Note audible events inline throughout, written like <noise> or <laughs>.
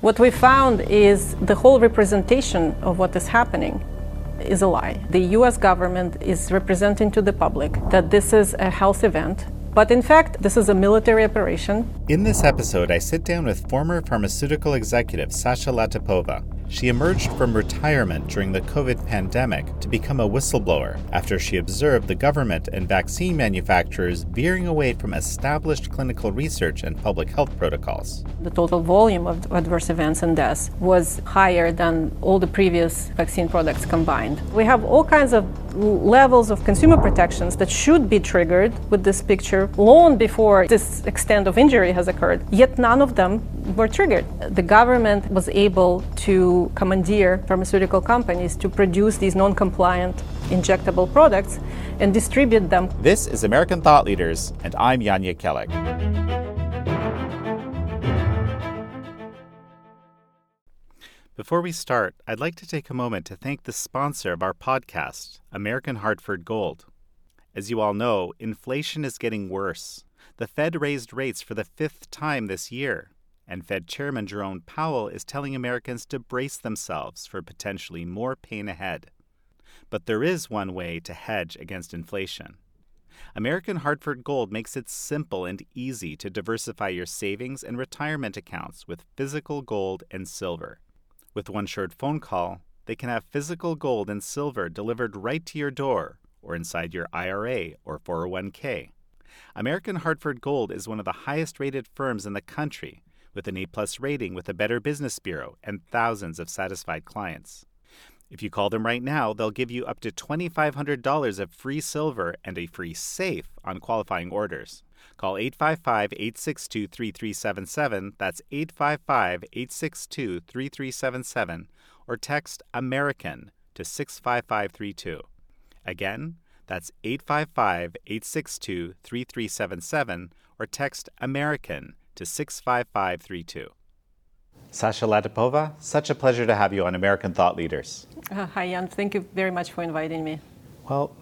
What we found is the whole representation of what is happening is a lie. The US government is representing to the public that this is a health event but in fact, this is a military operation. In this episode, I sit down with former pharmaceutical executive Sasha Latypova. She emerged from retirement during the COVID pandemic to become a whistleblower after she observed the government and vaccine manufacturers veering away from established clinical research and public health protocols. The total volume of adverse events and deaths was higher than all the previous vaccine products combined. We have all kinds of levels of consumer protections that should be triggered with this picture long before this extent of injury has occurred, yet none of them were triggered. The government was able to commandeer pharmaceutical companies to produce these non compliant injectable products and distribute them. This is American Thought Leaders, and I'm Jan Jekielek. Before we start, I'd like to take a moment to thank the sponsor of our podcast, American Hartford Gold. As you all know, inflation is getting worse. The Fed raised rates for the fifth time this year, and Fed Chairman Jerome Powell is telling Americans to brace themselves for potentially more pain ahead. But there is one way to hedge against inflation. American Hartford Gold makes it simple and easy to diversify your savings and retirement accounts with physical gold and silver. With one short phone call, they can have physical gold and silver delivered right to your door or inside your IRA or 401k. American Hartford Gold is one of the highest rated firms in the country with an A plus rating with a Better Business Bureau and thousands of satisfied clients. If you call them right now, they'll give you up to $2,500 of free silver and a free safe on qualifying orders. Call 855 862 3377. That's 855 862 3377. Or text American to 65532. Again, that's 855 862 3377. Or text American to 65532. Sasha Latypova, such a pleasure to have you on American Thought Leaders. Uh, hi, Jan. Thank you very much for inviting me. Well,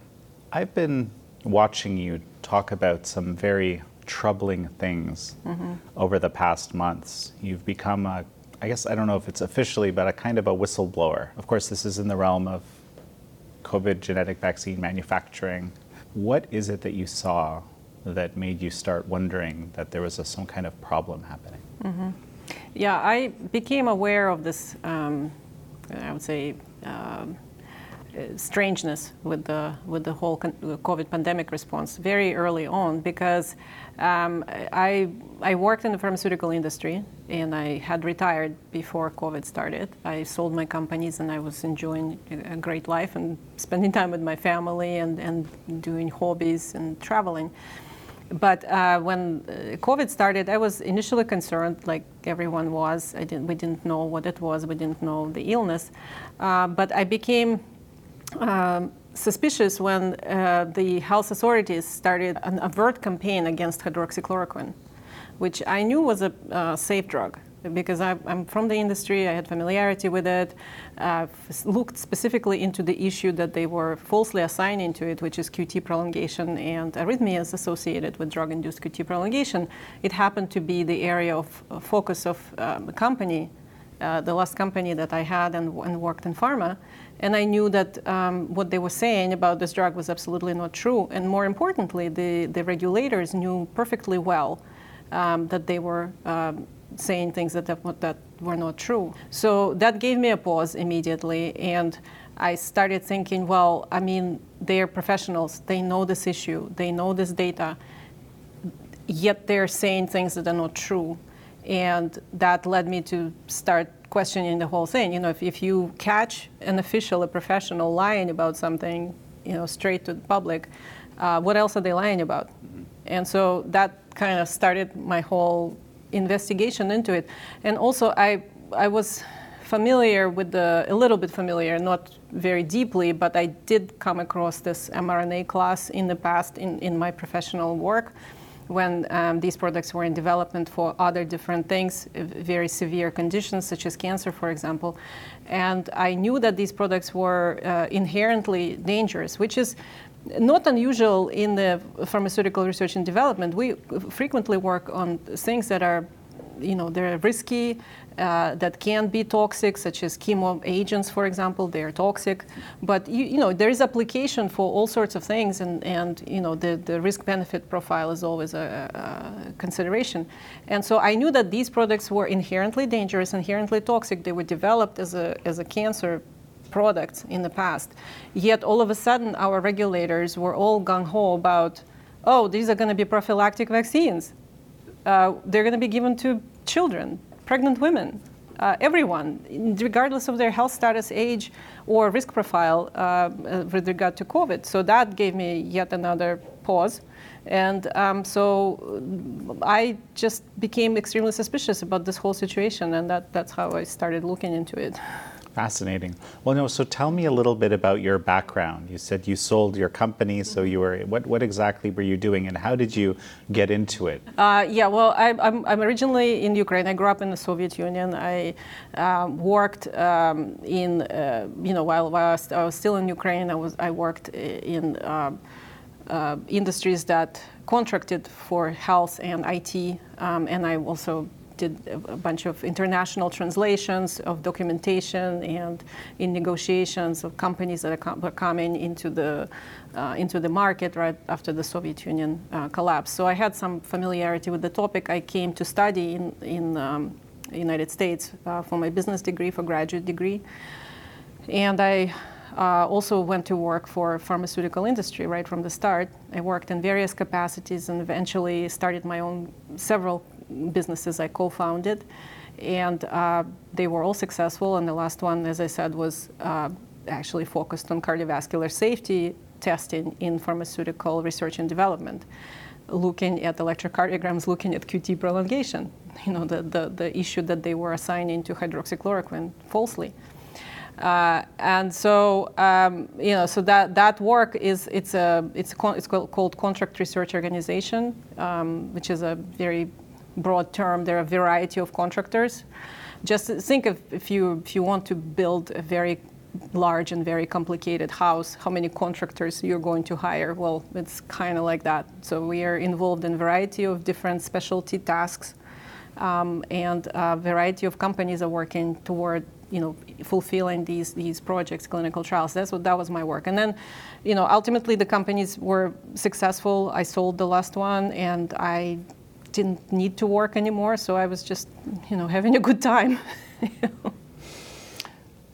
I've been watching you talk about some very troubling things mm-hmm. over the past months. You've become a, I guess, I don't know if it's officially, but a kind of a whistleblower. Of course, this is in the realm of COVID genetic vaccine manufacturing. What is it that you saw that made you start wondering that there was a, some kind of problem happening? Mm-hmm. Yeah, I became aware of this, um, I would say, um, strangeness with the with the whole COVID pandemic response very early on because um, I I worked in the pharmaceutical industry and I had retired before COVID started. I sold my companies and I was enjoying a great life and spending time with my family and, and doing hobbies and traveling. But uh, when uh, COVID started, I was initially concerned, like everyone was. I didn't, we didn't know what it was. We didn't know the illness. Uh, but I became um, suspicious when uh, the health authorities started an overt campaign against hydroxychloroquine, which I knew was a safe drug because I, am from the industry, I had familiarity with it, uh, looked specifically into the issue that they were falsely assigning to it, which is QT prolongation and arrhythmias associated with drug induced QT prolongation. It happened to be the area of focus of um, the company, uh, the last company that I had and, and worked in pharma. And I knew that um, what they were saying about this drug was absolutely not true. And more importantly, the, the regulators knew perfectly well um, that they were um, saying things that, that were not true. So that gave me a pause immediately. And I started thinking, well, I mean, they're professionals, they know this issue, they know this data, yet they're saying things that are not true. And that led me to start questioning the whole thing. You know, if, if you catch an official, a professional lying about something, you know, straight to the public, uh, what else are they lying about? Mm-hmm. And so that kind of started my whole investigation into it. And also, I I was familiar with the a little bit familiar, not very deeply, but I did come across this mRNA class in the past in, in my professional work when um, these products were in development for other different things, very severe conditions such as cancer, for example. And I knew that these products were uh, inherently dangerous, which is not unusual in the pharmaceutical research and development. We frequently work on things that are you know, they're risky, uh, that can be toxic, such as chemo agents, for example, they're toxic. But you, you know, there is application for all sorts of things, and, and you know, the, the risk-benefit profile is always a, a, consideration. And so I knew that these products were inherently dangerous, inherently toxic. They were developed as a, as a cancer products in the past. Yet all of a sudden, our regulators were all gung ho about, oh, these are going to be prophylactic vaccines. Uh, they're going to be given to children, pregnant women, uh, everyone, regardless of their health status, age, or risk profile uh, with regard to COVID. So that gave me yet another pause. And um, so I just became extremely suspicious about this whole situation, and that, that's how I started looking into it. Fascinating. Well, no, so tell me a little bit about your background. You said you sold your company, so you were, what, what exactly were you doing and how did you get into it? Uh, yeah, well, I, am I'm originally in Ukraine. I grew up in the Soviet Union. I uh, worked um, in, uh, you know, while, while I, was, I, was, still in Ukraine, I, was, I worked in um, uh, industries that contracted for health and IT, um, and I also did a bunch of international translations of documentation and in negotiations of companies that are coming into the uh, into the market right after the Soviet Union uh. So I had some familiarity with the topic. I came to study in in um, United States uh, for my business degree, for graduate degree, and I. Uh, also went to work for pharmaceutical industry right from the start. I worked in various capacities and eventually started my own several businesses I co-founded, and uh, they were all successful. And the last one, as I said, was uh, actually focused on cardiovascular safety testing in pharmaceutical research and development, looking at electrocardiograms, looking at QT prolongation. <laughs> You know, the, the, the issue that they were assigning to hydroxychloroquine falsely. Uh, and so, um, you know, so that, that work is, it's, a, it's, a, it's called, called Contract Research Organization, um, which is a very broad term, there are a variety of contractors. Just think of if you, if you want to build a very large and very complicated house, how many contractors you're going to hire. Well, it's kind of like that. So we are involved in a variety of different specialty tasks, um, and a variety of companies are working toward you know fulfilling these these projects, clinical trials. That's what that was my work. And then, you know, ultimately the companies were successful. I sold the last one, and I didn't need to work anymore, so I was just, you know, having a good time. <laughs>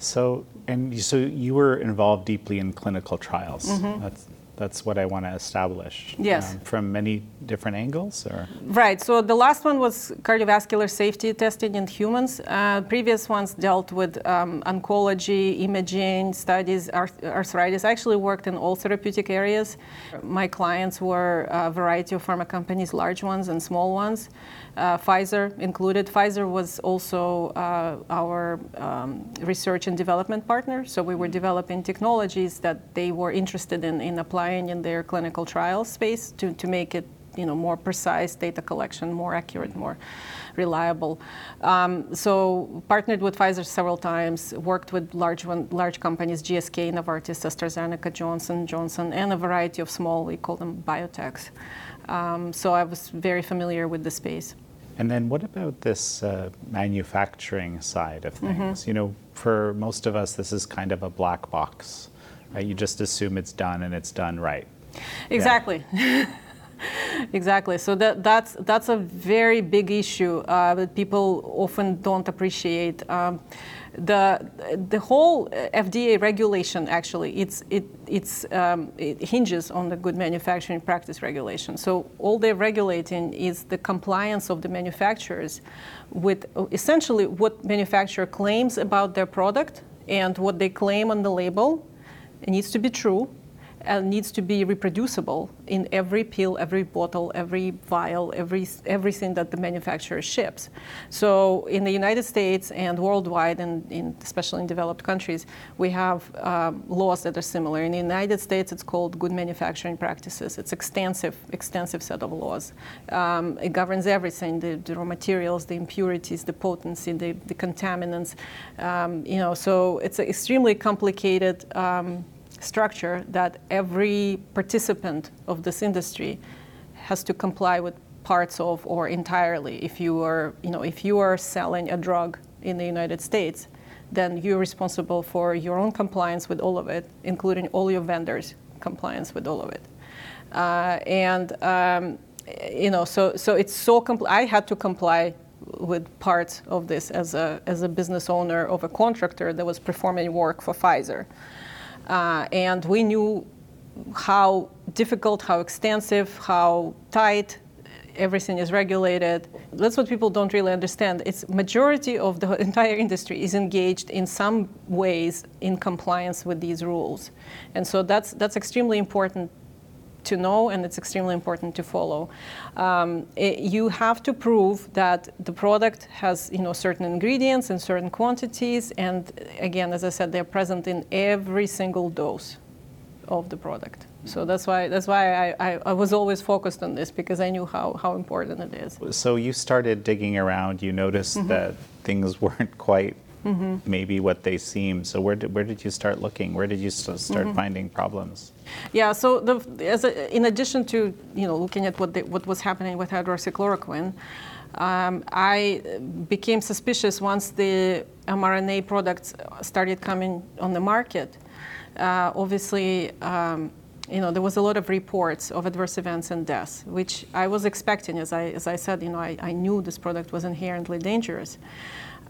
So, and so you were involved deeply in clinical trials. Mm-hmm. That's that's what I want to establish. Yes. Um, from many different angles, or right. So the last one was cardiovascular safety testing in humans. Uh, previous ones dealt with um, oncology, imaging studies, arth- arthritis. I actually worked in all therapeutic areas. My clients were a variety of pharma companies, large ones and small ones uh, Pfizer included. Pfizer was also uh, our um, research and development partner, so we were developing technologies that they were interested in, in applying in their clinical trial space to, to make it you know, more precise data collection, more accurate, more reliable. Um, so partnered with Pfizer several times, worked with large one, large companies, GSK, Novartis, AstraZeneca, Johnson, Johnson, and a variety of small, we call them biotechs. Um, so I was very familiar with the space. And then what about this uh, manufacturing side of mm-hmm. things? Mm-hmm. You know, for most of us, this is kind of a black box, right? You just assume it's done and it's done right. Exactly. Yeah. <laughs> exactly. So that, that's that's a very big issue uh, that people often don't appreciate. Um, the the whole FDA regulation actually it's it it's um, it hinges on the good manufacturing practice regulation. So all they're regulating is the compliance of the manufacturers with essentially what manufacturer claims about their product and what they claim on the label. It needs to be true and needs to be reproducible in every pill, every bottle, every vial, every everything that the manufacturer ships. So in the United States and worldwide, and in, especially in developed countries, we have um, laws that are similar. In the United States, it's called Good Manufacturing Practices. It's extensive, extensive set of laws. Um, it governs everything: the, the, raw materials, the impurities, the potency, the, the contaminants. Um, you know, so it's an extremely complicated um, structure that every participant of this industry has to comply with parts of or entirely. If you are, you know, if you are selling a drug in the United States, then you're responsible for your own compliance with all of it, including all your vendors' compliance with all of it. Uh, and um, you know, so so it's so compl- I had to comply with parts of this as a as a business owner of a contractor that was performing work for Pfizer, uh, and we knew how difficult, how extensive, how tight everything is regulated. That's what people don't really understand. It's majority of the <laughs> entire industry is engaged in some ways in compliance with these rules. And so that's that's extremely important to know and it's extremely important to follow. Um, it, you have to prove that the product has you know certain ingredients and certain quantities and again as I said they're present in every single dose of the product. So that's why that's why I, I, I, was always focused on this because I knew how, how important it is. So you started digging around. You noticed mm-hmm. that things weren't quite mm-hmm. maybe what they seem. So where did where did you start looking? Where did you start mm-hmm. finding problems? Yeah. So the, a, in addition to you know looking at what the, what was happening with hydroxychloroquine. Um, I became suspicious once the mRNA products started coming on the market. Uh, obviously, um, you know, there was a lot of reports of adverse events and deaths, which I was expecting. As I, as I said, you know, I, I knew this product was inherently dangerous.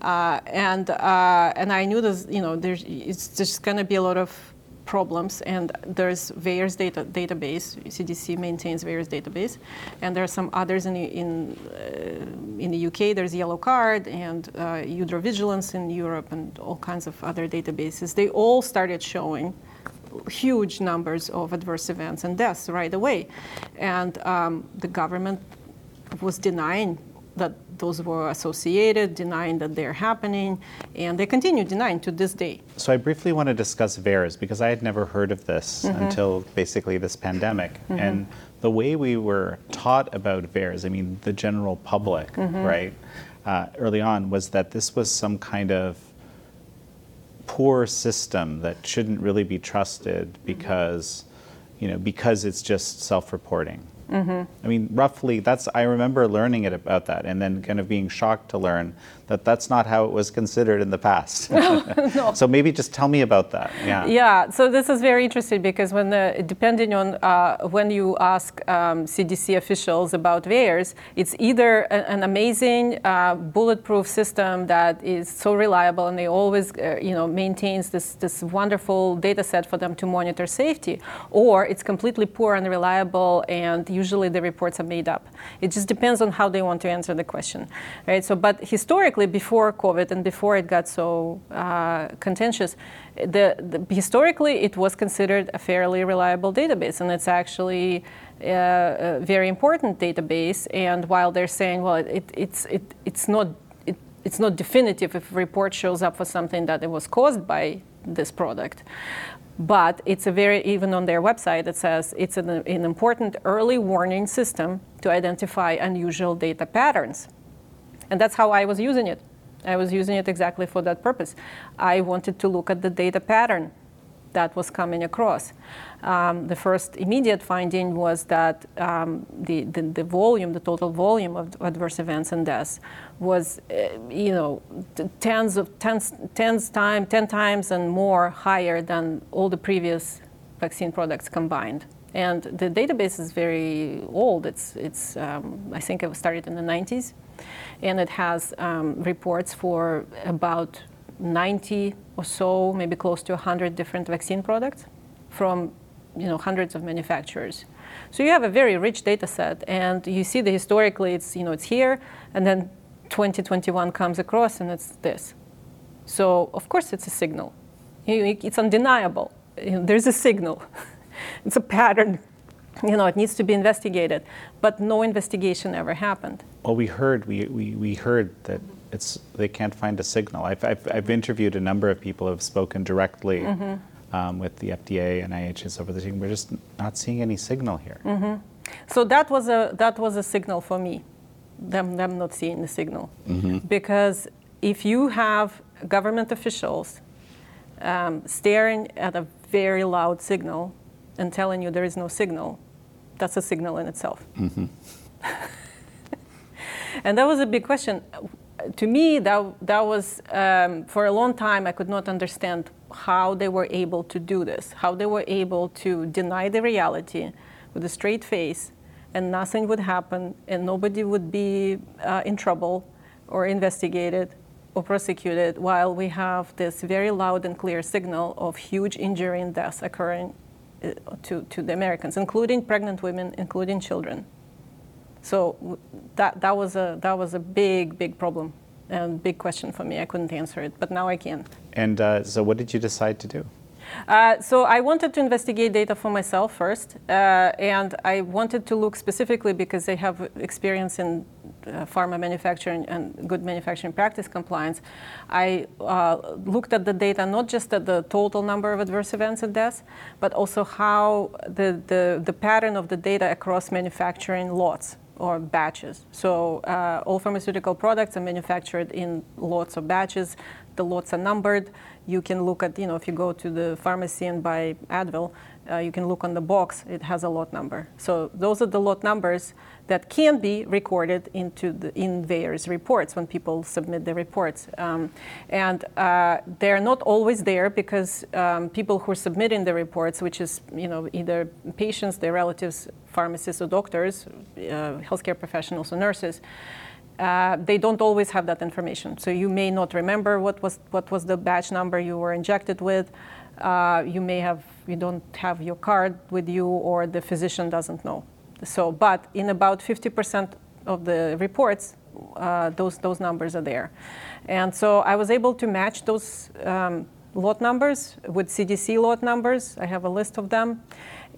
Uh, and, uh, and I knew this, you know, there's, it's just going to be a lot of problems and there's VAERS data, database cdc maintains VAERS database and there are some others in, in, uh, in the uk there's yellow card and uh, EudraVigilance in europe and all kinds of other databases. They all started showing huge numbers of adverse events and deaths right away. And um, the government was denying that those were associated, denying that they're happening, and they continue denying to this day. So I briefly want to discuss VAERS because I had never heard of this mm-hmm. until basically this pandemic. Mm-hmm. And the way we were taught about VAERS, I mean, the general public, mm-hmm. right, uh, early on, was that this was some kind of poor system that shouldn't really be trusted because, you know, because it's just self-reporting. Mm-hmm. I mean, roughly, that's, I remember learning it about that and then kind of being shocked to learn that that's not how it was considered in the past. <laughs> no. <laughs> So maybe just tell me about that. Yeah. Yeah. So this is very interesting because when the, depending on uh, when you ask um, CDC officials about VAERS, it's either an amazing uh, bulletproof system that is so reliable and they always, uh, you know, maintains this this wonderful data set for them to monitor safety, or it's completely poor and reliable and usually the reports are made up. It just depends on how they want to answer the question, right? So, but historically, before COVID and before it got so uh, contentious, the, the, historically it was considered a fairly reliable database, and it's actually uh, a very important database. And while they're saying, well, it, it's it, it's not it's not definitive if a report shows up for something that it was caused by this product but it's a very even on their website it says it's an, an, important early warning system to identify unusual data patterns. And that's how i was using it. I was using it exactly for that purpose. I wanted to look at the data pattern that was coming across um, the first immediate finding was that um, the, the, the, volume, the total volume of adverse events and deaths was, uh, you know, tens of tens, tens time, ten times and more higher than all the previous vaccine products combined. And the database is very old. It's, it's um, I think it was started in the 90s, and it has um, reports for about 90 or so, maybe close to 100 different vaccine products from you know, hundreds of manufacturers. So you have a very rich data set, and you see that historically it's, you know, it's here, and then 2021 comes across and it's this. So of course it's a signal. It's undeniable. There's a signal. <laughs> it's a pattern. You know, it needs to be investigated, but no investigation ever happened. Well, we heard we, we, we heard that it's they can't find a signal. I've, I've, I've interviewed a number of people who have spoken directly. Mm-hmm um, with the FDA and IHS over the team. We're just not seeing any signal here. Mm-hmm. So that was a that was a signal for me, them them not seeing the signal, mm-hmm. because if you have government officials um, staring at a very loud signal and telling you there is no signal, that's a signal in itself. Mm-hmm. <laughs> and that was a big question. To me, that, that was, um, for a long time, I could not understand how they were able to do this, how they were able to deny the reality with a straight face and nothing would happen and nobody would be uh, in trouble or investigated or prosecuted while we have this very loud and clear signal of huge injury and deaths occurring uh, to, to the Americans, including pregnant women, including children. So that, that, was a, that was a big, big problem and big question for me. I couldn't answer it, but now I can. And uh, so, what did you decide to do? Uh, so I wanted to investigate data for myself first, uh, and I wanted to look specifically because they have experience in uh, pharma manufacturing and good manufacturing practice compliance. I uh, looked at the data not just at the total number of adverse events and deaths, but also how the, the, the pattern of the data across manufacturing lots or batches. So uh, all pharmaceutical products are manufactured in lots of batches. The lots are numbered you can look at, you know, if you go to the pharmacy and buy Advil, uh, you can look on the box, it has a lot number. So those are the lot numbers that can be recorded into the, in various reports when people submit the reports. Um, and uh, they're not always there because um, people who are submitting the reports, which is, you know, either patients, their relatives, pharmacists or doctors, uh, healthcare professionals or nurses, uh, they don't always have that information. So you may not remember what was what was the batch number you were injected with. Uh, you may have you don't have your card with you, or the physician doesn't know. So, but in about 50% of the reports, uh, those those numbers are there, and so I was able to match those um, lot numbers with CDC lot numbers. I have a list of them.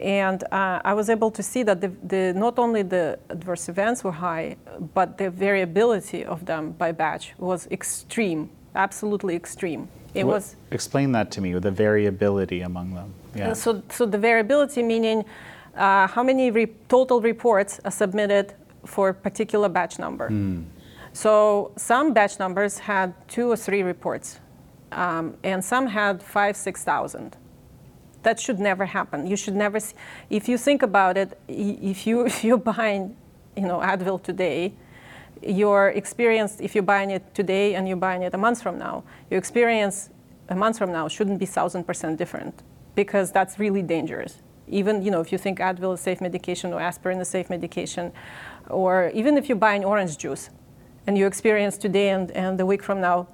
And uh, I was able to see that the, the, not only the adverse events were high, but the variability of them by batch was extreme, absolutely extreme. It what, was. Explain that to me, with the variability among them. Yeah. Uh, so, so the variability meaning uh, how many re- total reports are submitted for a particular batch number. Mm. So some batch numbers had two or three reports, um, and some had five, six thousand. That should never happen. You should never, see, if you think about it, if, you, <laughs> if you're buying you know, Advil today, your experience, if you're buying it today and you're buying it a month from now, your experience a month from now shouldn't be 1,000% different because that's really dangerous. Even, you know, if you think Advil is a safe medication or aspirin is a safe medication, or even if you're buying orange juice and you experience today and, and a week from now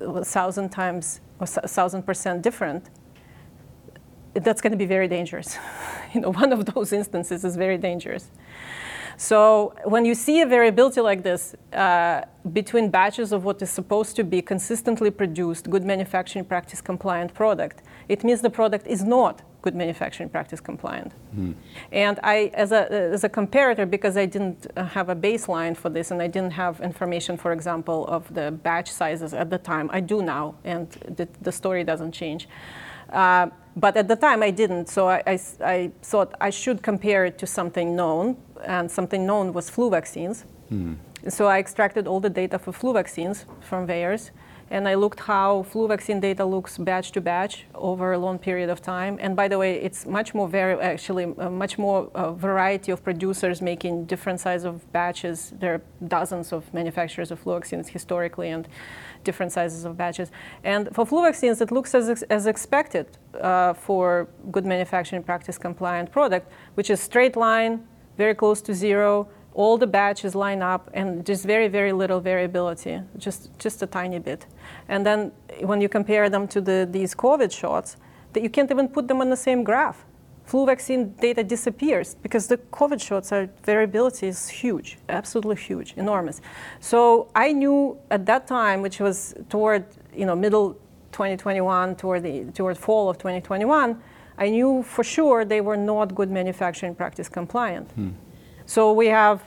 a thousand times or a thousand percent different, that's going to be very dangerous. <laughs> you know, one of those instances is very dangerous. So when you see a variability like this uh, between batches of what is supposed to be consistently produced, good manufacturing practice compliant product, it means the product is not good manufacturing practice compliant. Mm. And I, as a, as a comparator, because I didn't uh, have a baseline for this and I didn't have information, for example, of the batch sizes at the time, I do now, and the, the story doesn't change. Uh, but at the time I didn't, so I, I, I, thought I should compare it to something known, and something known was flu vaccines. Hmm. So I extracted all the data for flu vaccines from VAERS, and I looked how flu vaccine data looks batch to batch over a long period of time. And by the way, it's much more very actually uh, much more uh, variety of producers making different size of batches. There are dozens of manufacturers of flu vaccines historically, and different sizes of batches. And for flu vaccines, it looks as, as expected uh, for good manufacturing practice compliant product, which is straight line, very close to zero, all the batches line up and just very, very little variability, just, just a tiny bit. And then when you compare them to the, these COVID shots, that you can't even put them on the same graph flu vaccine data disappears because the COVID shots are variability is huge, absolutely huge, enormous. So I knew at that time, which was toward you know middle 2021, toward the toward fall of 2021, I knew for sure they were not good manufacturing practice compliant. Hmm. So we have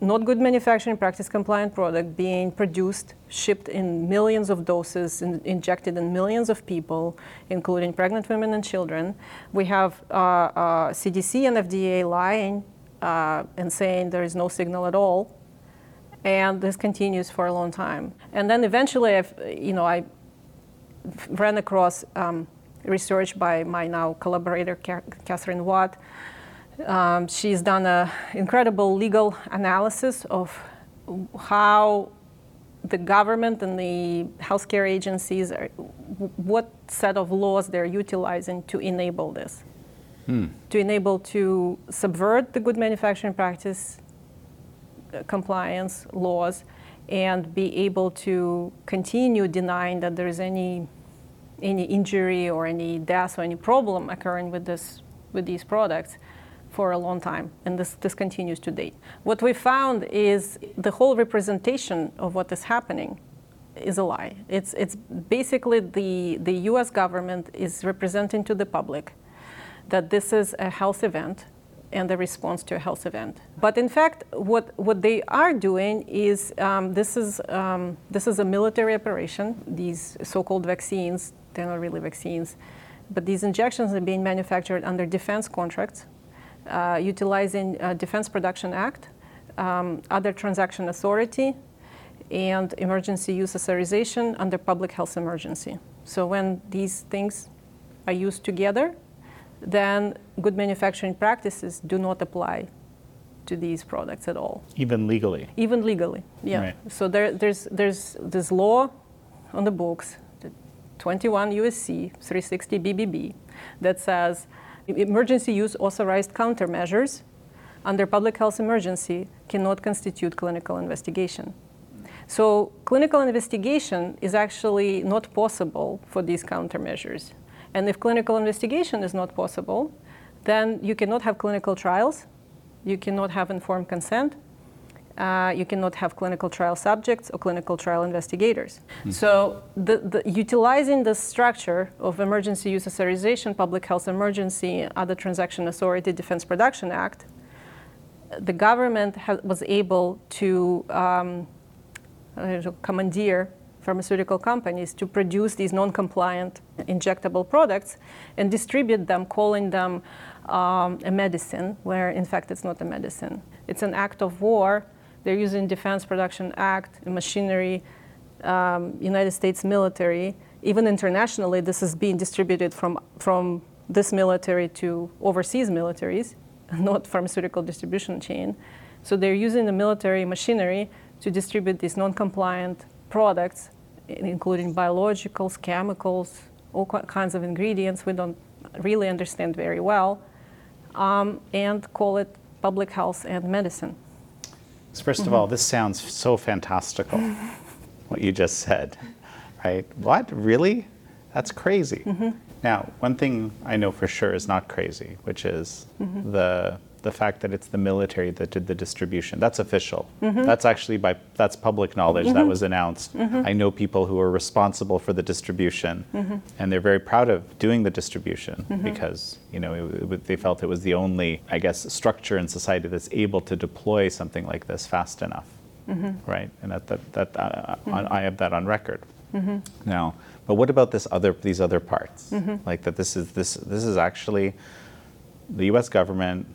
not good manufacturing practice compliant product being produced, shipped in millions of doses, in, injected in millions of people, including pregnant women and children. We have uh, uh, CDC and FDA lying uh, and saying there is no signal at all. And this continues for a long time. And then eventually, I've, you know, I ran across um, research by my now collaborator, Katherine Watt, um, she's done an incredible legal analysis of how the government and the healthcare agencies are, what set of laws they're utilizing to enable this, to enable to subvert the good manufacturing practice uh, compliance laws and be able to continue denying that there is any any injury or any death or any problem occurring with this with these products for a long time and this, this continues to date what we found is the whole representation of what is happening is a lie it's, it's basically the, the us government is representing to the public that this is a health event and the response to a health event. But in fact, what, what they are doing is um, this, is, um, this is a military operation. These so called vaccines, they're not really vaccines, but these injections are being manufactured under defense contracts, utilizing uh, Defense Production Act, um, other transaction authority, and emergency use authorization under public health emergency. So when these things are used together, then good manufacturing practices do not apply to these products at all, Even legally. even legally. Yeah. Right. So there, there's there's this law on the books, 21 USC 360 BBB, that says emergency use authorized countermeasures under public health emergency cannot constitute clinical investigation. So clinical investigation is actually not possible for these countermeasures. And if clinical investigation is not possible, then you cannot have clinical trials, you cannot have informed consent, uh, you cannot have clinical trial subjects or clinical trial investigators. So, the, the, utilizing the structure of Emergency Use Authorization, Public Health Emergency, Other Transaction Authority, Defense Production Act, the government ha- was able to um, uh, commandeer pharmaceutical companies to produce these non-compliant injectable products and distribute them, calling them um, a medicine, where in fact it's not a medicine. It's an act of war. They're using Defense Production Act, machinery, um, United States military. Even internationally, this is being distributed from, from this military to overseas militaries, <laughs> not pharmaceutical distribution chain. So they're using the military machinery to distribute these non-compliant products, including biologicals, chemicals, all kinds of ingredients we don't really understand very well, um, and call it public health and medicine. First of all, mm-hmm. this sounds so fantastical, what you just said, right? What? Really? That's crazy. Mm-hmm. Now, one thing I know for sure is not crazy, which is mm-hmm. the the fact that it's the military that did the distribution. That's official. Mm-hmm. That's actually by that's public knowledge. That mm-hmm. was announced. Mm-hmm. I know people who are responsible for the distribution, and they're very proud of doing the distribution because you know it, it, they felt it was the only, I guess, structure in society that's able to deploy something like this fast enough, right? And that that, that uh, on, I have that on record. Now, but what about this other these other parts? Like that this is this this is actually the U.S. government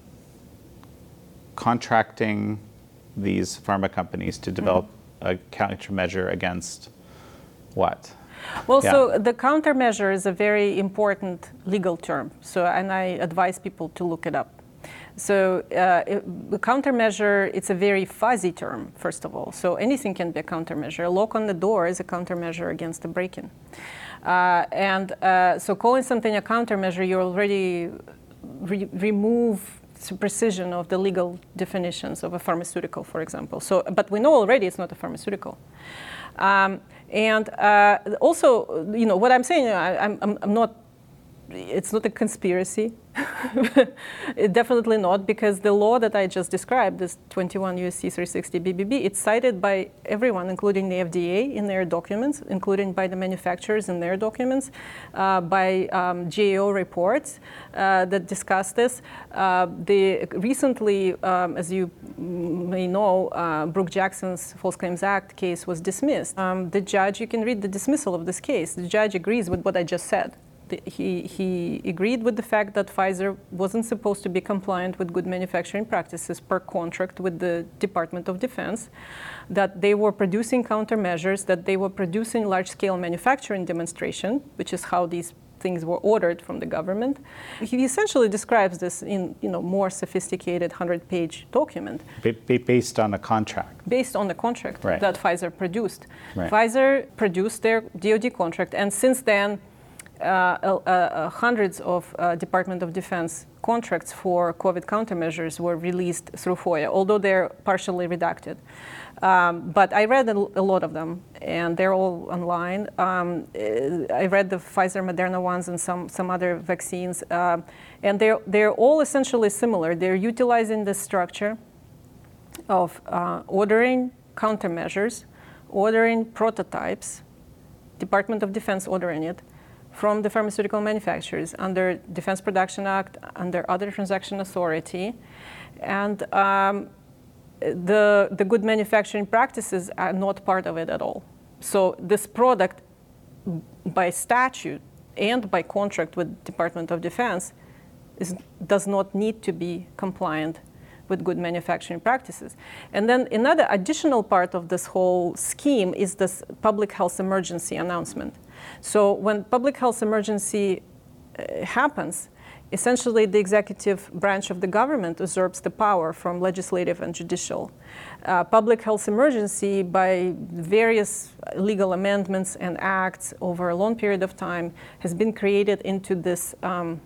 contracting these pharma companies to develop a countermeasure against what? Well, Yeah. so the countermeasure is a very important legal term. So, and I advise people to look it up. So, uh, it, the countermeasure it's a very fuzzy term. First of all, so anything can be a countermeasure. A lock on the door is a countermeasure against a break-in. Uh, and uh, so, calling something a countermeasure, you already re- remove precision of the legal definitions of a pharmaceutical, for example. So, but we know already it's not a pharmaceutical. Um, and uh, also, you know, what I'm saying, I, I'm not, it's not a conspiracy. <laughs> Definitely not, because the law that I just described, this 21 USC 360 BBB, it's cited by everyone, including the FDA in their documents, including by the manufacturers in their documents, uh, by um, GAO reports uh, that discuss this. Uh, the, recently, um, as you may know, uh, Brook Jackson's False Claims Act case was dismissed. Um, the judge, you can read the dismissal of this case. The judge agrees with what I just said. The- He, he agreed with the fact that Pfizer wasn't supposed to be compliant with good manufacturing practices per contract with the Department of Defense, that they were producing countermeasures, that they were producing large scale manufacturing demonstration, which is how these things were ordered from the government. He essentially describes this in you know more sophisticated 100-page document ba- ba- based on a contract. based on the contract Right. that Pfizer produced. Right. Pfizer produced their DoD contract, and since then, hundreds of uh, Department of Defense contracts for COVID countermeasures were released through FOIA, although they're partially redacted. Um, but I read a lot of them, and they're all online. Um, uh, I read the Pfizer, Moderna ones, and some some other vaccines, um, and they're they're all essentially similar. They're utilizing the structure of uh, ordering countermeasures, ordering prototypes, Department of Defense ordering it from the pharmaceutical manufacturers under Defense Production Act, under other transaction authority, and um, the the good manufacturing practices are not part of it at all. So this product, by statute and by contract with Department of Defense, is, does not need to be compliant with good manufacturing practices. And then another additional part of this whole scheme is this public health emergency announcement. So when public health emergency uh, happens, essentially the executive branch of the government usurps the power from legislative and judicial. Uh, public health emergency, by various legal amendments and acts over a long period of time, has been created into this um,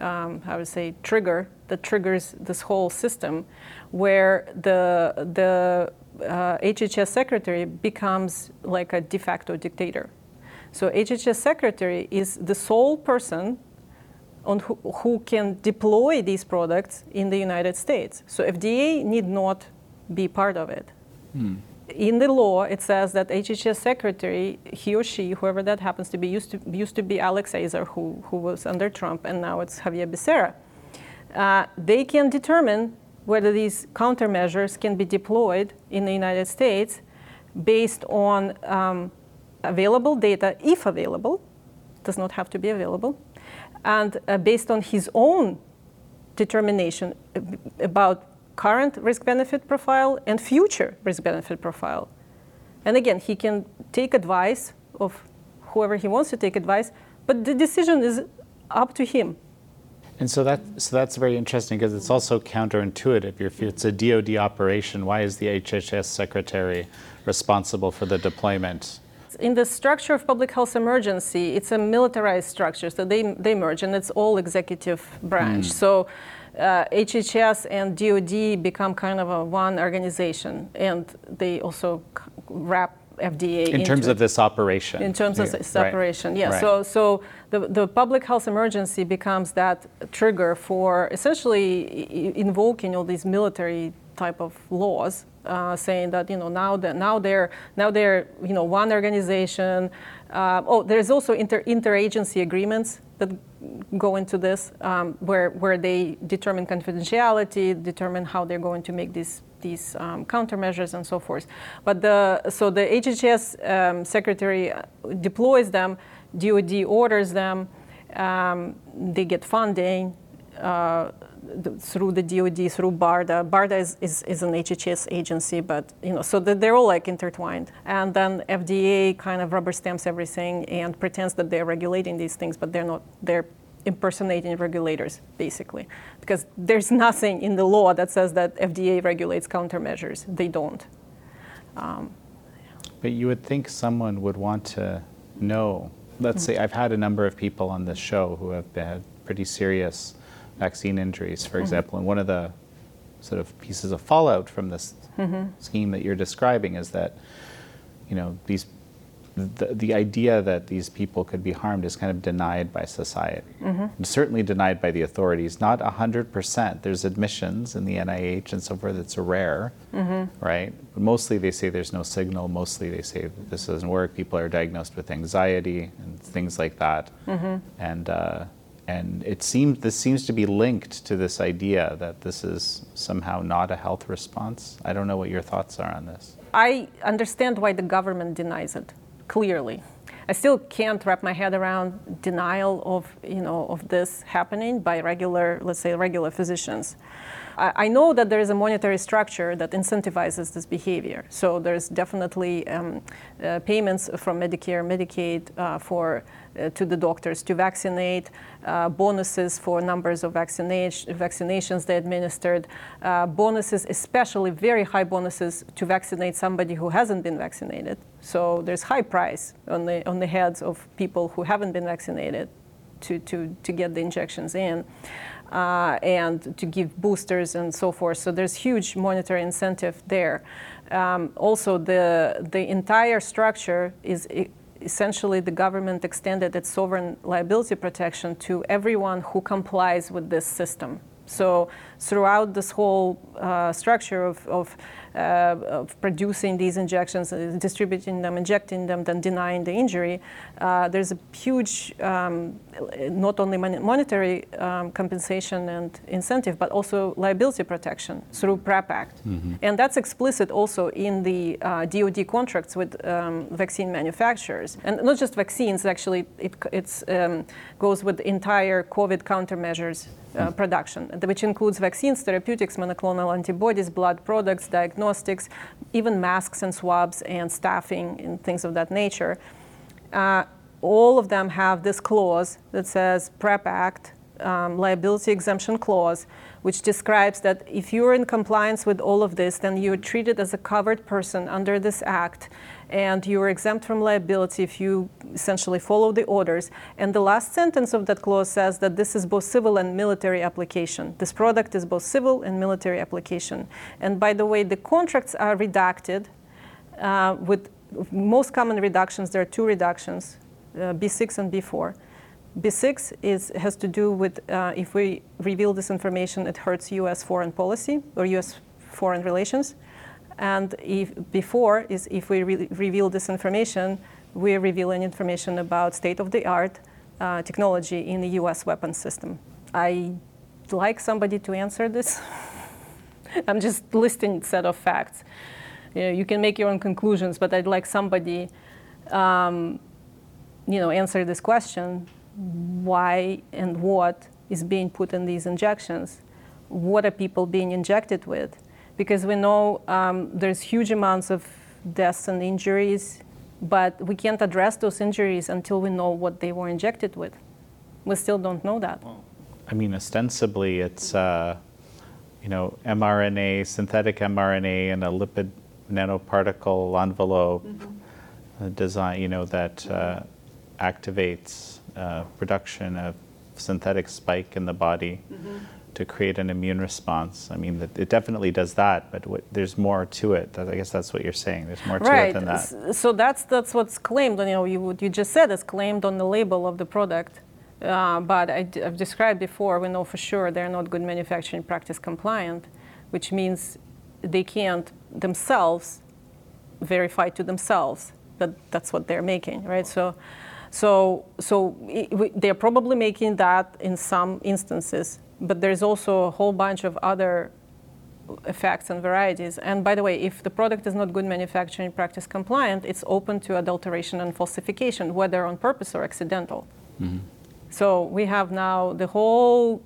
um, I would say, trigger that triggers this whole system, where the the uh, HHS secretary becomes like a de facto dictator. So HHS secretary is the sole person on who, who can deploy these products in the United States. So FDA need not be part of it. In the law, it says that HHS secretary, he or she, whoever that happens to be, used to, used to be Alex Azar, who, who was under Trump, and now it's Javier Becerra. Uh, they can determine whether these countermeasures can be deployed in the United States based on um, available data, if available, does not have to be available, and uh, based on his own determination about current risk benefit profile and future risk benefit profile. And again, he can take advice of whoever he wants to take advice, but the decision is up to him. And so that so that's very interesting because it's also counterintuitive. If it's a DoD operation, why is the HHS secretary responsible for the deployment? In the structure of public health emergency, it's a militarized structure, so they, they merge, and it's all executive branch. So uh, HHS and DoD become kind of a one organization, and they also c- wrap FDA In terms of this operation. In terms of Yeah, se- separation, yeah. right. So, so the, the public health emergency becomes that trigger for essentially invoking all these military type of laws, uh, saying that you know now that now they're now they're you know one organization. Uh, oh, there's also inter interagency agreements that go into this, um, where where they determine confidentiality, determine how they're going to make these these um, countermeasures and so forth. But the so the HHS um, secretary deploys them, DoD orders them, um, they get funding. Uh, the, through the DoD, through BARDA. BARDA is, is, is an HHS agency, but you know, so that they're all like intertwined. And then FDA kind of rubber stamps everything and pretends that they're regulating these things, but they're not. They're impersonating regulators, basically, because there's nothing in the law that says that FDA regulates countermeasures. They don't. Um, but you would think someone would want to know. Let's mm-hmm. say I've had a number of people on this show who have had pretty serious vaccine injuries, for mm-hmm. example, and one of the sort of pieces of fallout from this mm-hmm. scheme that you're describing is that you know these the, the idea that these people could be harmed is kind of denied by society. Mm-hmm. And certainly denied by the authorities. Not 100% there's admissions in the nih and so forth. It's rare right? But mostly they say there's no signal. Mostly they say this doesn't work. People are diagnosed with anxiety and things like that. And uh, and it seems this seems to be linked to this idea that this is somehow not a health response i don't know what your thoughts are on this I understand why the government denies it, clearly. I still can't wrap my head around denial of, you know, of this happening by regular, let's say, regular physicians. I, I know that there is a monetary structure that incentivizes this behavior. So there's definitely um, uh, payments from Medicare, Medicaid uh, for to the doctors to vaccinate, uh, bonuses for numbers of vaccination, vaccinations they administered, uh, bonuses, especially very high bonuses to vaccinate somebody who hasn't been vaccinated. So there's high price on the on the heads of people who haven't been vaccinated to, to, to get the injections in uh, and to give boosters and so forth. So there's huge monetary incentive there. Um, also, the, the entire structure is essentially the government extended its sovereign liability protection to everyone who complies with this system. So throughout this whole uh, structure of, of, uh, of, producing these injections, uh, distributing them, injecting them, then denying the injury, uh, there's a huge, um, not only mon- monetary um, compensation and incentive, but also liability protection through PrEP Act. Mm-hmm. And that's explicit also in the DoD uh, contracts with um, vaccine manufacturers. And not just vaccines, actually, it it's, um, goes with entire COVID countermeasures uh, production, which includes vaccines, therapeutics, monoclonal antibodies, blood products, diagnostics, even masks and swabs and staffing and things of that nature. Uh, all of them have this clause that says PrEP Act um, liability exemption clause, which describes that if you're in compliance with all of this, then you're treated as a covered person under this act and you are exempt from liability if you essentially follow the orders. And the last sentence of that clause says that this is both civil and military application. This product is both civil and military application. And by the way, the contracts are redacted uh, with most common reductions. There are two reductions, uh, B6 and B4. B6 is, has to do with uh, if we reveal this information, it hurts U.S. foreign policy or U.S. foreign relations. And if, B4 is if we re- reveal this information, we're revealing information about state-of-the-art uh, technology in the U.S. weapons system. I'd like somebody to answer this. <laughs> I'm just listing set of facts. You, know, you, can make your own conclusions, but I'd like somebody, um, you know, answer this question: Why and what is being put in these injections? What are people being injected with? Because we know um, there's huge amounts of deaths and injuries, but we can't address those injuries until we know what they were injected with. We still don't know that. I mean, ostensibly, it's uh, you know mRNA, synthetic mRNA, and a lipid nanoparticle envelope mm-hmm. design. You know that uh, activates uh, production of synthetic spike in the body. Mm-hmm to create an immune response. I mean, it definitely does that, but what, there's more to it. I guess that's what you're saying. There's more to right. it than that. So that's that's what's claimed. On, you know, you, what you just said is claimed on the label of the product. Uh, but I, have described before, we know for sure they're not good manufacturing practice compliant, which means they can't themselves verify to themselves that that's what they're making, right? So, so, so they're probably making that in some instances but there's also a whole bunch of other effects and varieties. And by the way, if the product is not good manufacturing practice compliant, it's open to adulteration and falsification, whether on purpose or accidental. Mm-hmm. So we have now the whole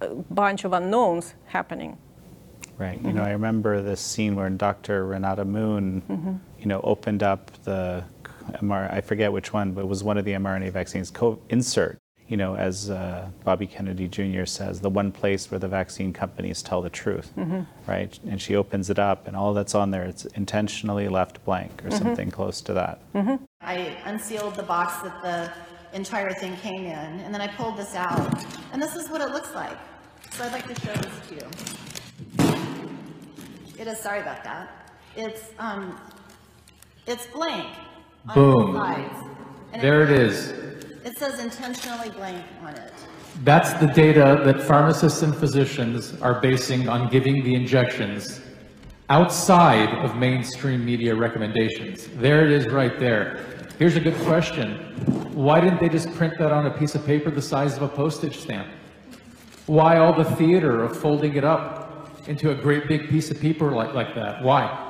uh, bunch of unknowns happening. Right. Mm-hmm. You know, I remember this scene where Dr. Renata Moon, mm-hmm. you know, opened up the MR, I forget which one, but it was one of the mRNA vaccines, co- insert you know, as uh, Bobby Kennedy Jr. says, the one place where the vaccine companies tell the truth, mm-hmm. right? And she opens it up, and all that's on there, it's intentionally left blank or mm-hmm. something close to that. Mm-hmm. I unsealed the box that the entire thing came in, and then I pulled this out, and this is what it looks like. So I'd like to show this to you. It is sorry about that. It's um, it's blank. Boom. there it is. It says intentionally blank on it. That's the data that pharmacists and physicians are basing on giving the injections outside of mainstream media recommendations. There it is right there. Here's a good question. Why didn't they just print that on a piece of paper the size of a postage stamp? Why all the theater of folding it up into a great big piece of paper like, like that? Why?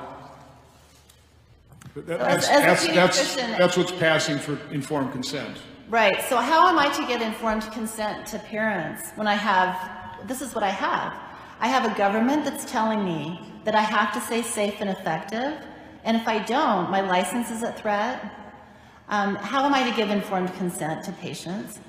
That- That's, as a that's, that's, that's what's passing for informed consent. Right, so how am I to get informed consent to parents when I have, this is what I have. I have a government that's telling me that I have to say safe and effective, and if I don't, my license is at threat. Um, how am I to give informed consent to patients?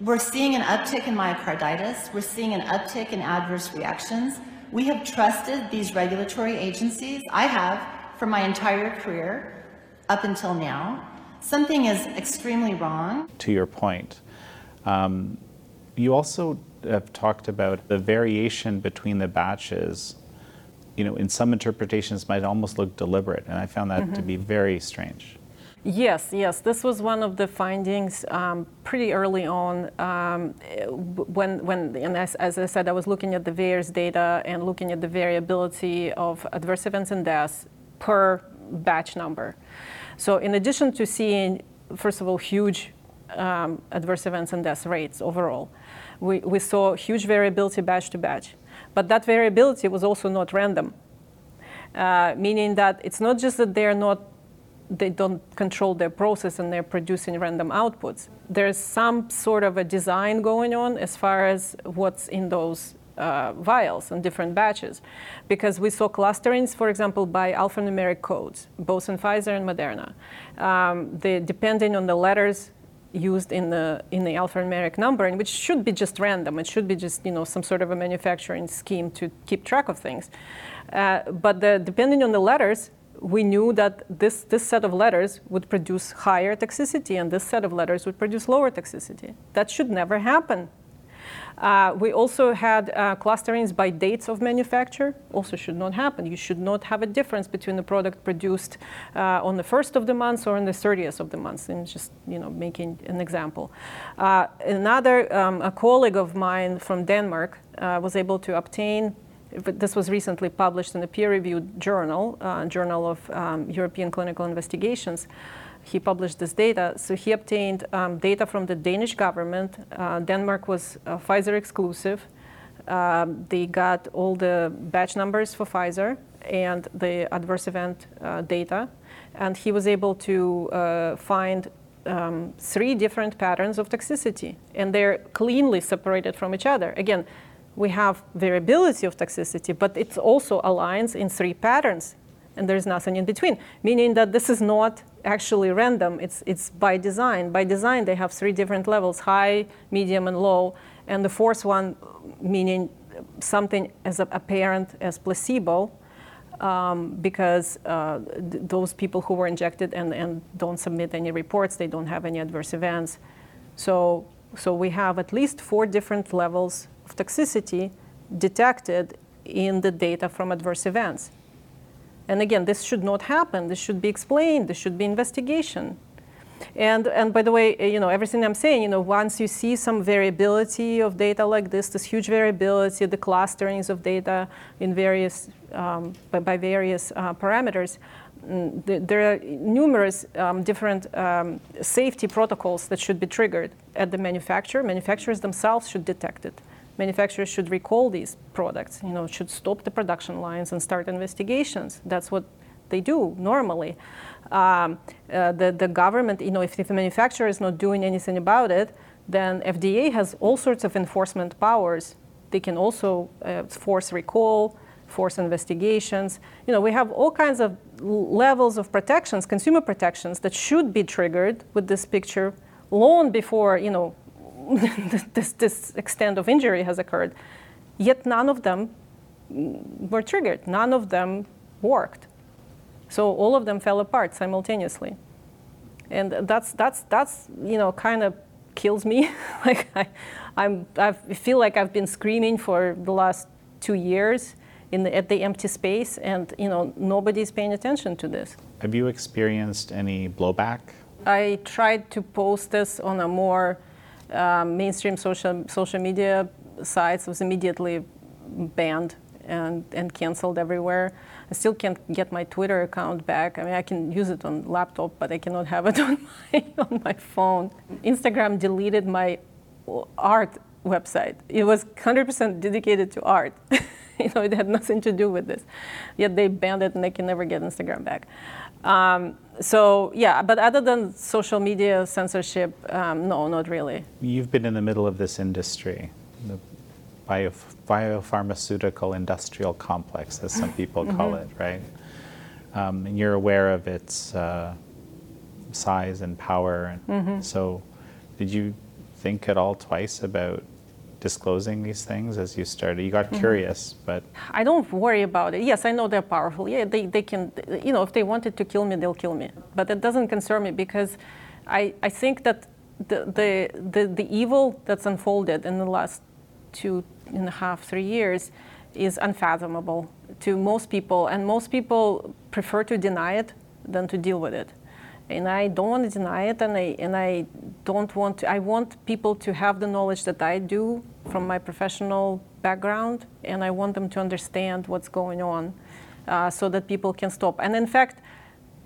We're seeing an uptick in myocarditis, we're seeing an uptick in adverse reactions. We have trusted these regulatory agencies, I have, for my entire career, up until now. Something is extremely wrong. to your point. Um, you also have talked about the variation between the batches. You know, in some interpretations, might almost look deliberate, and I found that to be very strange. Yes, yes, this was one of the findings um, pretty early on. Um, when, when, and as, as I said, I was looking at the VAERS data and looking at the variability of adverse events and deaths per batch number. So, in addition to seeing, first of all, huge um, adverse events and death rates overall, we, we saw huge variability batch to batch. But that variability was also not random, uh, meaning that it's not just that they're not they don't control their process and they're producing random outputs. There's some sort of a design going on as far as what's in those uh, vials and different batches. Because we saw clusterings, for example, by alphanumeric codes, both in Pfizer and Moderna. Um, the, depending on the letters used in the in the alphanumeric numbering, which should be just random. It should be just you know some sort of a manufacturing scheme to keep track of things. Uh, but the, depending on the letters, we knew that this, this set of letters would produce higher toxicity and this set of letters would produce lower toxicity. That should never happen. Uh, we also had uh, clusterings by dates of manufacture, also should not happen. You should not have a difference between the product produced uh, on the first of the month or on the 30th of the month, and just you know making an example. Uh, another, um, a colleague of mine from Denmark uh, was able to obtain this was recently published in a peer-reviewed journal, uh, Journal of um, European Clinical Investigations. He published this data. So he obtained um, data from the Danish government. Uh, Denmark was uh, Pfizer exclusive. Um, they got all the batch numbers for Pfizer and the adverse event uh, data. And he was able to uh, find um, three different patterns of toxicity, and they're cleanly separated from each other. Again, we have variability of toxicity, but it also aligns in three patterns, and there's nothing in between, meaning that this is not actually random. It's, it's by design. By design, they have three different levels high, medium, and low, and the fourth one meaning something as apparent as placebo. Um, because uh, th- those people who were injected and, and don't submit any reports, they don't have any adverse events. So, so we have at least four different levels of toxicity detected in the data from adverse events. And again, this should not happen. This should be explained. This should be investigation. And, and by the way, uh, you know, everything I'm saying, you know, once you see some variability of data like this, this huge variability, the clusterings of data in various, um, by, by various uh, parameters, mm, there are numerous um, different um, safety protocols that should be triggered at the manufacturer. Manufacturers themselves should detect it manufacturers should recall these products, you know, should stop the production lines and start investigations. That's what they do normally. Um, uh, the, the government, you know, if, if the manufacturer is not doing anything about it, then FDA has all sorts of enforcement powers. They can also uh, force recall, force investigations. You know, we have all kinds of levels of protections, consumer protections that should be triggered with this picture long before, you know, <laughs> this, this extent of injury has occurred. Yet none of them were triggered. None of them worked. So all of them fell apart simultaneously. And that's, that's, that's you know, kind of kills me. <laughs> like I, I'm, I feel like I've been screaming for the last two years in the, at the empty space, and you know, nobody's paying attention to this. Have you experienced any blowback? I tried to post this on a more um, mainstream social, social media sites was immediately banned and, and canceled everywhere. I still can't get my Twitter account back. I mean, I can use it on laptop, but I cannot have it <laughs> on my, on my phone. Instagram deleted my art website. It was 100% dedicated to art. <laughs> you know, it had nothing to do with this. Yet they banned it and they can never get Instagram back. Um, So yeah, but other than social media censorship, um, no, not really. You've been in the middle of this industry, the bio, biopharmaceutical industrial complex, as some people call it, right? Um, and you're aware of its uh, size and power. And So, did you think at all twice about disclosing these things as you started? You got mm-hmm. curious, but I don't worry about it. Yes, I know they're powerful. Yeah, they, they can, you know, if they wanted to kill me, they'll kill me. But it doesn't concern me because I, I think that the, the, the, the evil that's unfolded in the last two and a half, three years is unfathomable to most people. And most people prefer to deny it than to deal with it. And I don't deny it, and I, and I don't want to, I want people to have the knowledge that I do from my professional background, and I want them to understand what's going on uh, so that people can stop. And in fact,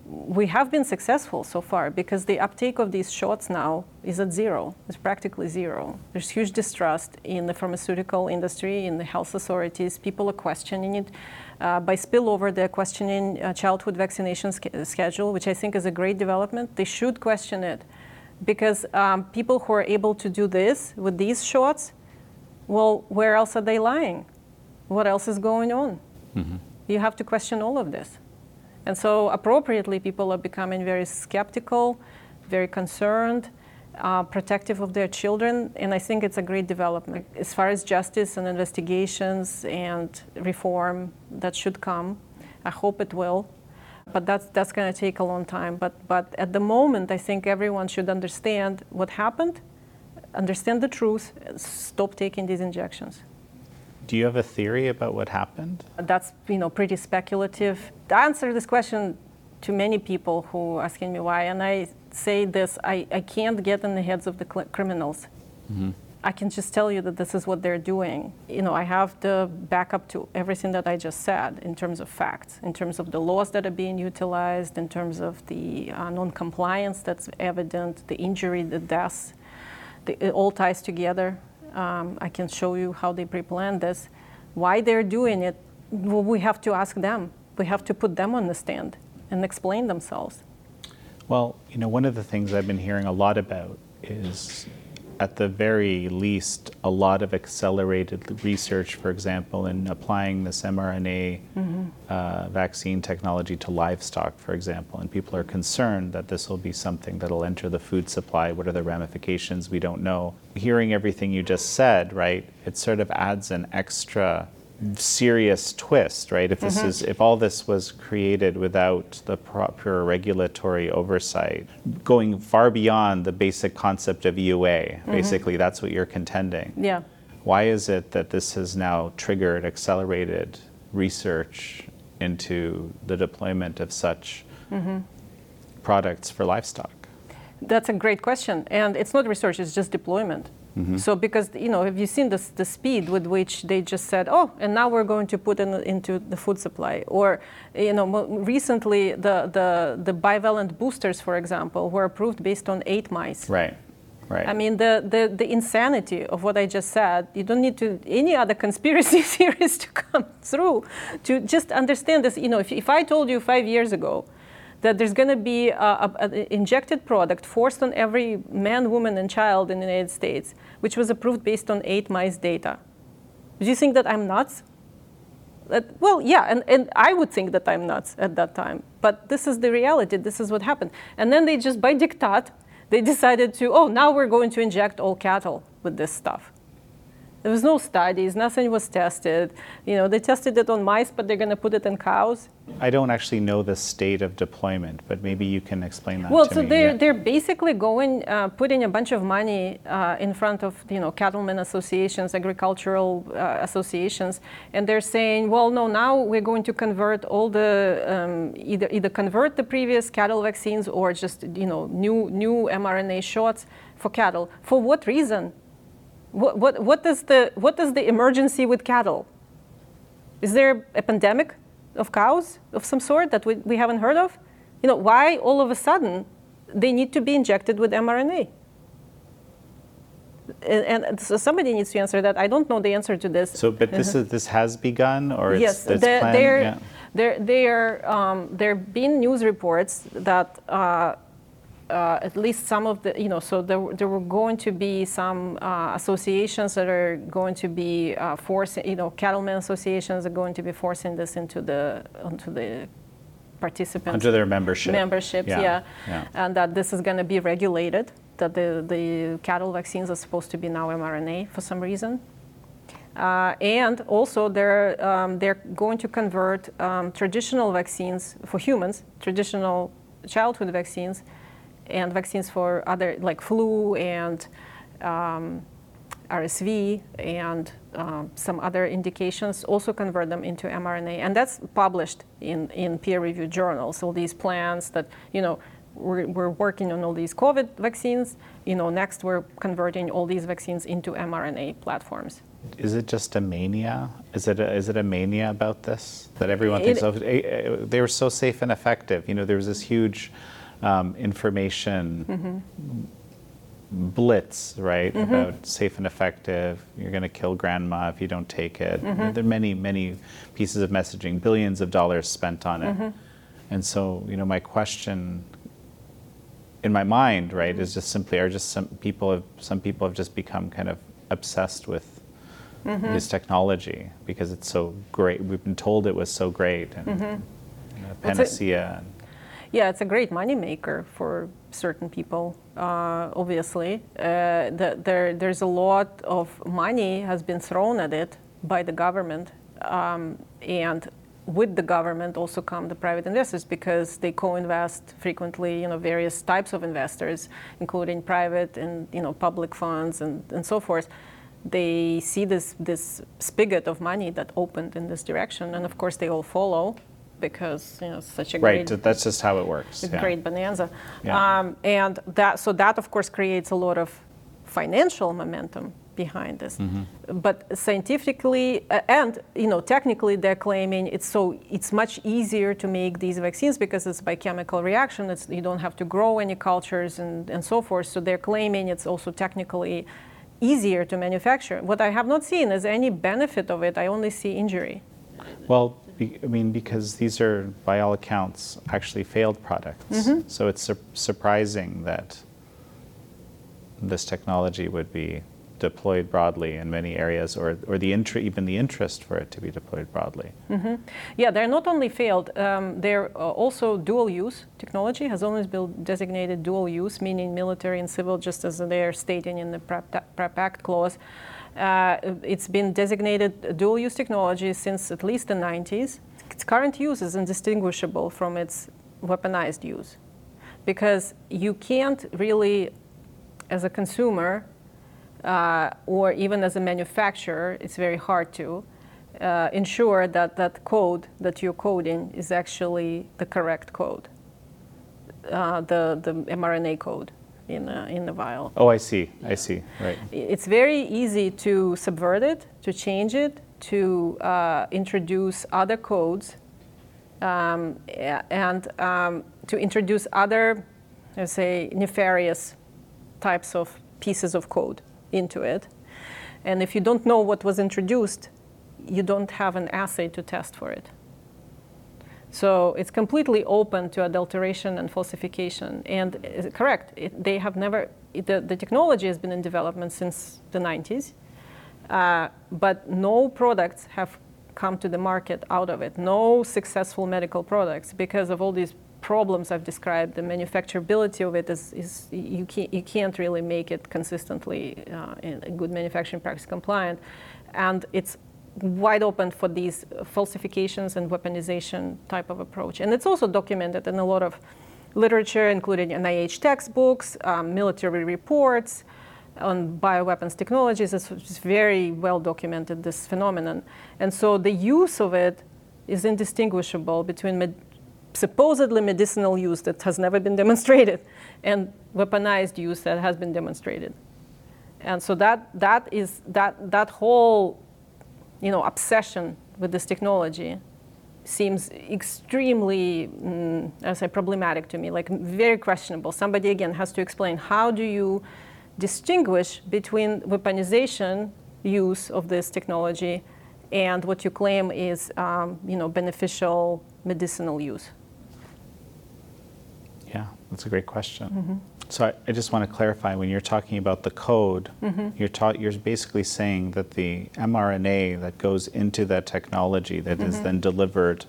we have been successful so far because the uptake of these shots now is at zero. It's practically zero. There's huge distrust in the pharmaceutical industry, in the health authorities. People are questioning it. Uh, by spillover, they're questioning uh, childhood vaccination sch- schedule, which I think is a great development. They should question it because um, people who are able to do this with these shots, well, where else are they lying? What else is going on? You have to question all of this. And so, appropriately, people are becoming very skeptical, very concerned, uh, protective of their children, and I think it's a great development. As far as justice and investigations and reform, that should come. I hope it will. But that's, that's going to take a long time. But, but at the moment, I think everyone should understand what happened, understand the truth, stop taking these injections. do you have a theory about what happened? That's you know pretty speculative. To answer this question to many people who are asking me why, and I say this, I, I can't get in the heads of the cl- criminals. I can just tell you that this is what they're doing. You know, I have the backup to everything that I just said in terms of facts, in terms of the laws that are being utilized, in terms of the uh, non-compliance that's evident, the injury, the deaths. The, it all ties together. Um, I can show you how they pre-planned this. Why they're doing it, well, we have to ask them. We have to put them on the stand and explain themselves. Well, you know, one of the things I've been hearing a lot about is, at the very least, a lot of accelerated research, for example, in applying this mRNA uh, vaccine technology to livestock, for example. And people are concerned that this will be something that'll enter the food supply. What are the ramifications? We don't know. Hearing everything you just said, right, it sort of adds an extra serious twist, right? If this mm-hmm. is if all this was created without the proper regulatory oversight, going far beyond the basic concept of EUA, mm-hmm. basically that's what you're contending. Yeah. Why is it that this has now triggered accelerated research into the deployment of such mm-hmm. products for livestock? That's a great question, and it's not research; it's just deployment. Mm-hmm. So, because you know, have you seen the, the speed with which they just said, "Oh, and now we're going to put in into the food supply," or you know, mo- recently the the the bivalent boosters, for example, were approved based on eight mice. Right, right. I mean, the, the, the insanity of what I just said, you don't need to any other conspiracy <laughs> theories to come through to just understand this. You know, if, if I told you five years ago that there's going to be an injected product forced on every man, woman, and child in the United States, which was approved based on eight mice data, do you think that I'm nuts? That- well, yeah, and, and I would think that I'm nuts at that time. But this is the reality. This is what happened. And then they just, by diktat, they <laughs> decided to, oh, now we're going to inject all cattle with this stuff. There was no studies, nothing was tested. You know, they tested it on mice, but they're going to put it in cows. I don't actually know the state of deployment, but maybe you can explain that Well, so me. they're Yeah. they're basically going, uh, putting a bunch of money uh, in front of you know cattlemen associations, agricultural uh, associations, and they're saying, well, no, now we're going to convert all the um, either either convert the previous cattle vaccines or just you know new new mRNA shots for cattle. For what reason? What what what is the what is the emergency with cattle? Is there a pandemic of cows of some sort that we, we haven't heard of? You know, why all of a sudden they need to be injected with mRNA? And, and so somebody needs to answer that. I don't know the answer to this. So, but this is this has begun, or it's, yes, it's the- planned? they're, yeah. There, there, um, there have been news reports that uh, uh, at least some of the, you know, so there, there were going to be some uh, associations that are going to be uh, forcing, you know, cattlemen associations are going to be forcing this into the, onto the participants. Under their membership. Memberships, Yeah, yeah. yeah. And that this is going to be regulated, that the, the cattle vaccines are supposed to be now mRNA for some reason. Uh, and also, they're, um, they're going to convert um, traditional vaccines for humans, traditional childhood vaccines, and vaccines for other, like flu and um, RSV and um, some other indications, also convert them into mRNA. And that's published in, in peer-reviewed journals, all these plans that, you know, we're, we're working on all these COVID vaccines. You know, next we're converting all these vaccines into mRNA platforms. Is it just a mania? Is it a, is it a mania about this that everyone thinks It- of? They were so safe and effective. You know, there was this huge um, information Mm-hmm. blitz, right? About safe and effective. You're going to kill grandma if you don't take it. Mm-hmm. There are many, many pieces of messaging, billions of dollars spent on it. Mm-hmm. And so, you know, my question in my mind, right, is just simply are just some people have some people have just become kind of obsessed with Mm-hmm. this technology because it's so great. We've been told it was so great and you know, Well, it's a- panacea. Yeah, it's a great moneymaker for certain people, uh, obviously. Uh, the, there, there's a lot of money has been thrown at it by the government. Um, and with the government also come the private investors because they co-invest frequently, you know, various types of investors, including private and, you know, public funds and, and so forth. They see this, this spigot of money that opened in this direction. And of course, they all follow because, you know, such a Right, great that's just how it works. yeah. great bonanza. Yeah. Um, and that, so that of course creates a lot of financial momentum behind this. Mm-hmm. But scientifically uh, and you know technically they're claiming it's so it's much easier to make these vaccines because it's by chemical reaction. It's, you don't have to grow any cultures and, and so forth. So they're claiming it's also technically easier to manufacture. What I have not seen is any benefit of it. I only see injury. Well, I mean, because these are, by all accounts, actually failed products. Mm-hmm. So it's sur- surprising that this technology would be deployed broadly in many areas, or, or the even the interest for it to be deployed broadly. Yeah, they're not only failed, um, they're uh, also dual use. Technology has always been designated dual use, meaning military and civil, just as they're stating in the PrEP, PrEP Act clause. Uh, it's been designated dual use technology since at least the 90s. Its current use is indistinguishable from its weaponized use because you can't really, as a consumer, uh, or even as a manufacturer, it's very hard to uh, ensure that that code that you're coding is actually the correct code, uh, the, the mRNA code in, uh, in the vial. Oh, I see. I see. Right. It's very easy to subvert it, to change it, to uh, introduce other codes, um, and um, to introduce other, let's say, nefarious types of pieces of code into it. And if you don't know what was introduced, you don't have an assay to test for it. So it's completely open to adulteration and falsification. And uh, correct, it, they have never, it, the, the technology has been in development since the 90s, uh, but no products have come to the market out of it. No successful medical products because of all these problems I've described. The manufacturability of it is, is you, can't, you can't really make it consistently uh, in a good manufacturing practice compliant. And it's wide open for these falsifications and weaponization type of approach. And it's also documented in a lot of literature, including NIH textbooks, um, military reports on bioweapons technologies. It's, very well documented, this phenomenon. And so the use of it is indistinguishable between med- supposedly medicinal use that has never been demonstrated and weaponized use that has been demonstrated. And so that, that is that, that whole you know, obsession with this technology seems extremely, mm, I say, problematic to me, like very questionable. Somebody again has to explain how do you distinguish between weaponization use of this technology and what you claim is, um, you know, beneficial medicinal use? Yeah, that's a great question. Mm-hmm. So I, I just want to clarify when you're talking about the code, Mm-hmm. you're ta- you're basically saying that the mRNA that goes into that technology that is Mm-hmm. then delivered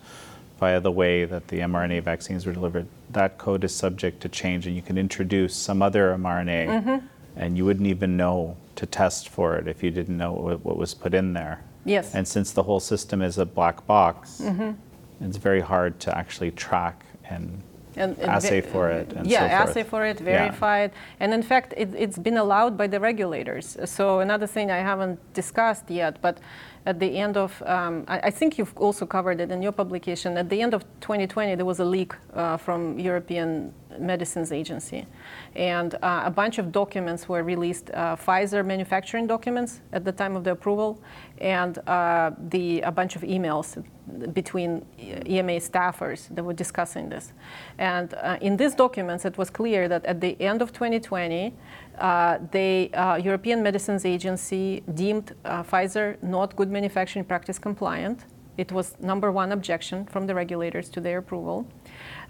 via the way that the mRNA vaccines were delivered, that code is subject to change, and you can introduce some other mRNA, Mm-hmm. and you wouldn't even know to test for it if you didn't know what, what was put in there. Yes. And since the whole system is a black box, Mm-hmm. it's very hard to actually track and and, and assay for it and yeah, so assay for it, Yeah. verified, and in fact, it, it's been allowed by the regulators. So another thing I haven't discussed yet, but at the end of, um, I, I think you've also covered it in your publication. At the end of 2020, there was a leak uh, from European Medicines Agency, and uh, a bunch of documents were released. Uh, Pfizer manufacturing documents at the time of the approval, and uh, the a bunch of emails between EMA staffers that were discussing this. And uh, in these documents, it was clear that at the end of 2020, uh, the uh, European Medicines Agency deemed uh, Pfizer not good manufacturing practice compliant. It was number one objection from the regulators to their approval.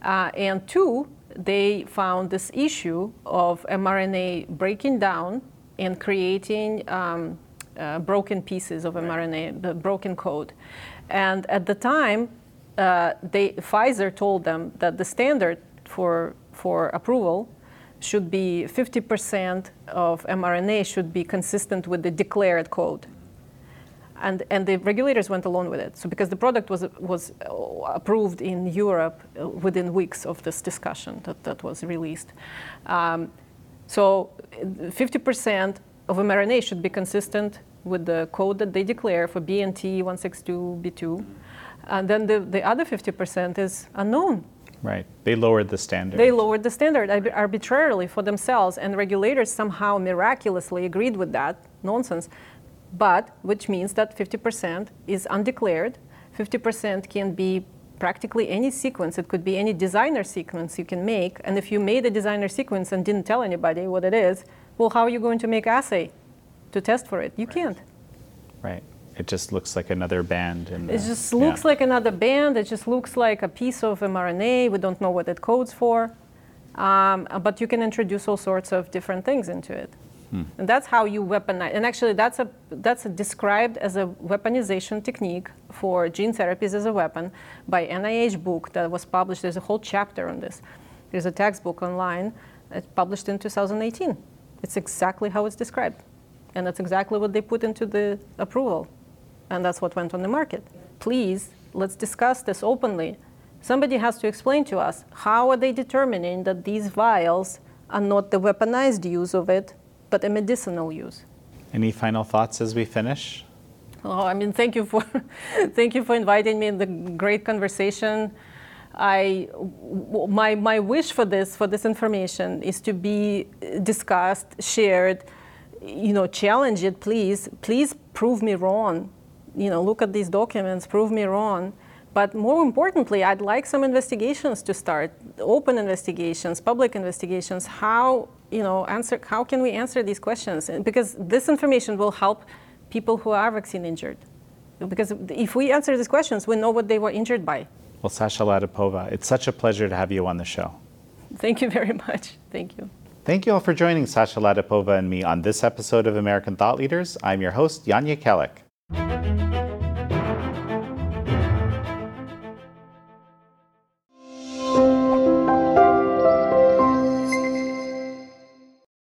Uh, and two, they found this issue of mRNA breaking down and creating um, uh, broken pieces of mRNA, the broken code. And at the time, uh, they, Pfizer told them that the standard for, for approval should be 50% of mRNA should be consistent with the declared code. And, and the regulators went along with it. So because the product was, was uh, approved in Europe uh, within weeks of this discussion that, that was released. Um, so uh, 50% of mRNA should be consistent with the code that they declare for BNT 162b2. And then the, the other 50% is unknown. Right. They lowered the standard. They lowered the standard arbitrarily for themselves, and regulators somehow miraculously agreed with that nonsense. But which means that 50% is undeclared. 50% can be practically any sequence. It could be any designer sequence you can make. And if you made a designer sequence and didn't tell anybody what it is, well, how are you going to make assay to test for it? You can't. right. It just looks like another band. In It the- just yeah. looks like another band. It just looks like a piece of mRNA. We don't know what it codes for. Um, but you can introduce all sorts of different things into it. And that's how you weaponize. And actually, that's, a, that's a described as a weaponization technique for gene therapies as a weapon by NIH book that was published. There's a whole chapter on this. There's a textbook online that's published in 2018. It's exactly how it's described. And that's exactly what they put into the approval and that's what went on the market. Please, let's discuss this openly. Somebody has to explain to us how are they determining that these vials are not the weaponized use of it, but a medicinal use. Any final thoughts as we finish? Oh, I mean, thank you for <laughs> thank you for inviting me in the great conversation. I my, my wish for this, for this information, is to be discussed, shared, you know, challenge it, please. Please prove me wrong. You know, look at these documents, prove me wrong. But more importantly, I'd like some investigations to start, open investigations, public investigations. How, you know, answer, how can we answer these questions? Because this information will help people who are vaccine injured. Because if we answer these questions, we know what they were injured by. Well, Sasha Latypova, it's such a pleasure to have you on the show. Thank you very much. Thank you. Thank you all for joining Sasha Latypova and me on this episode of American Thought Leaders. I'm your host, Jan Jekielek.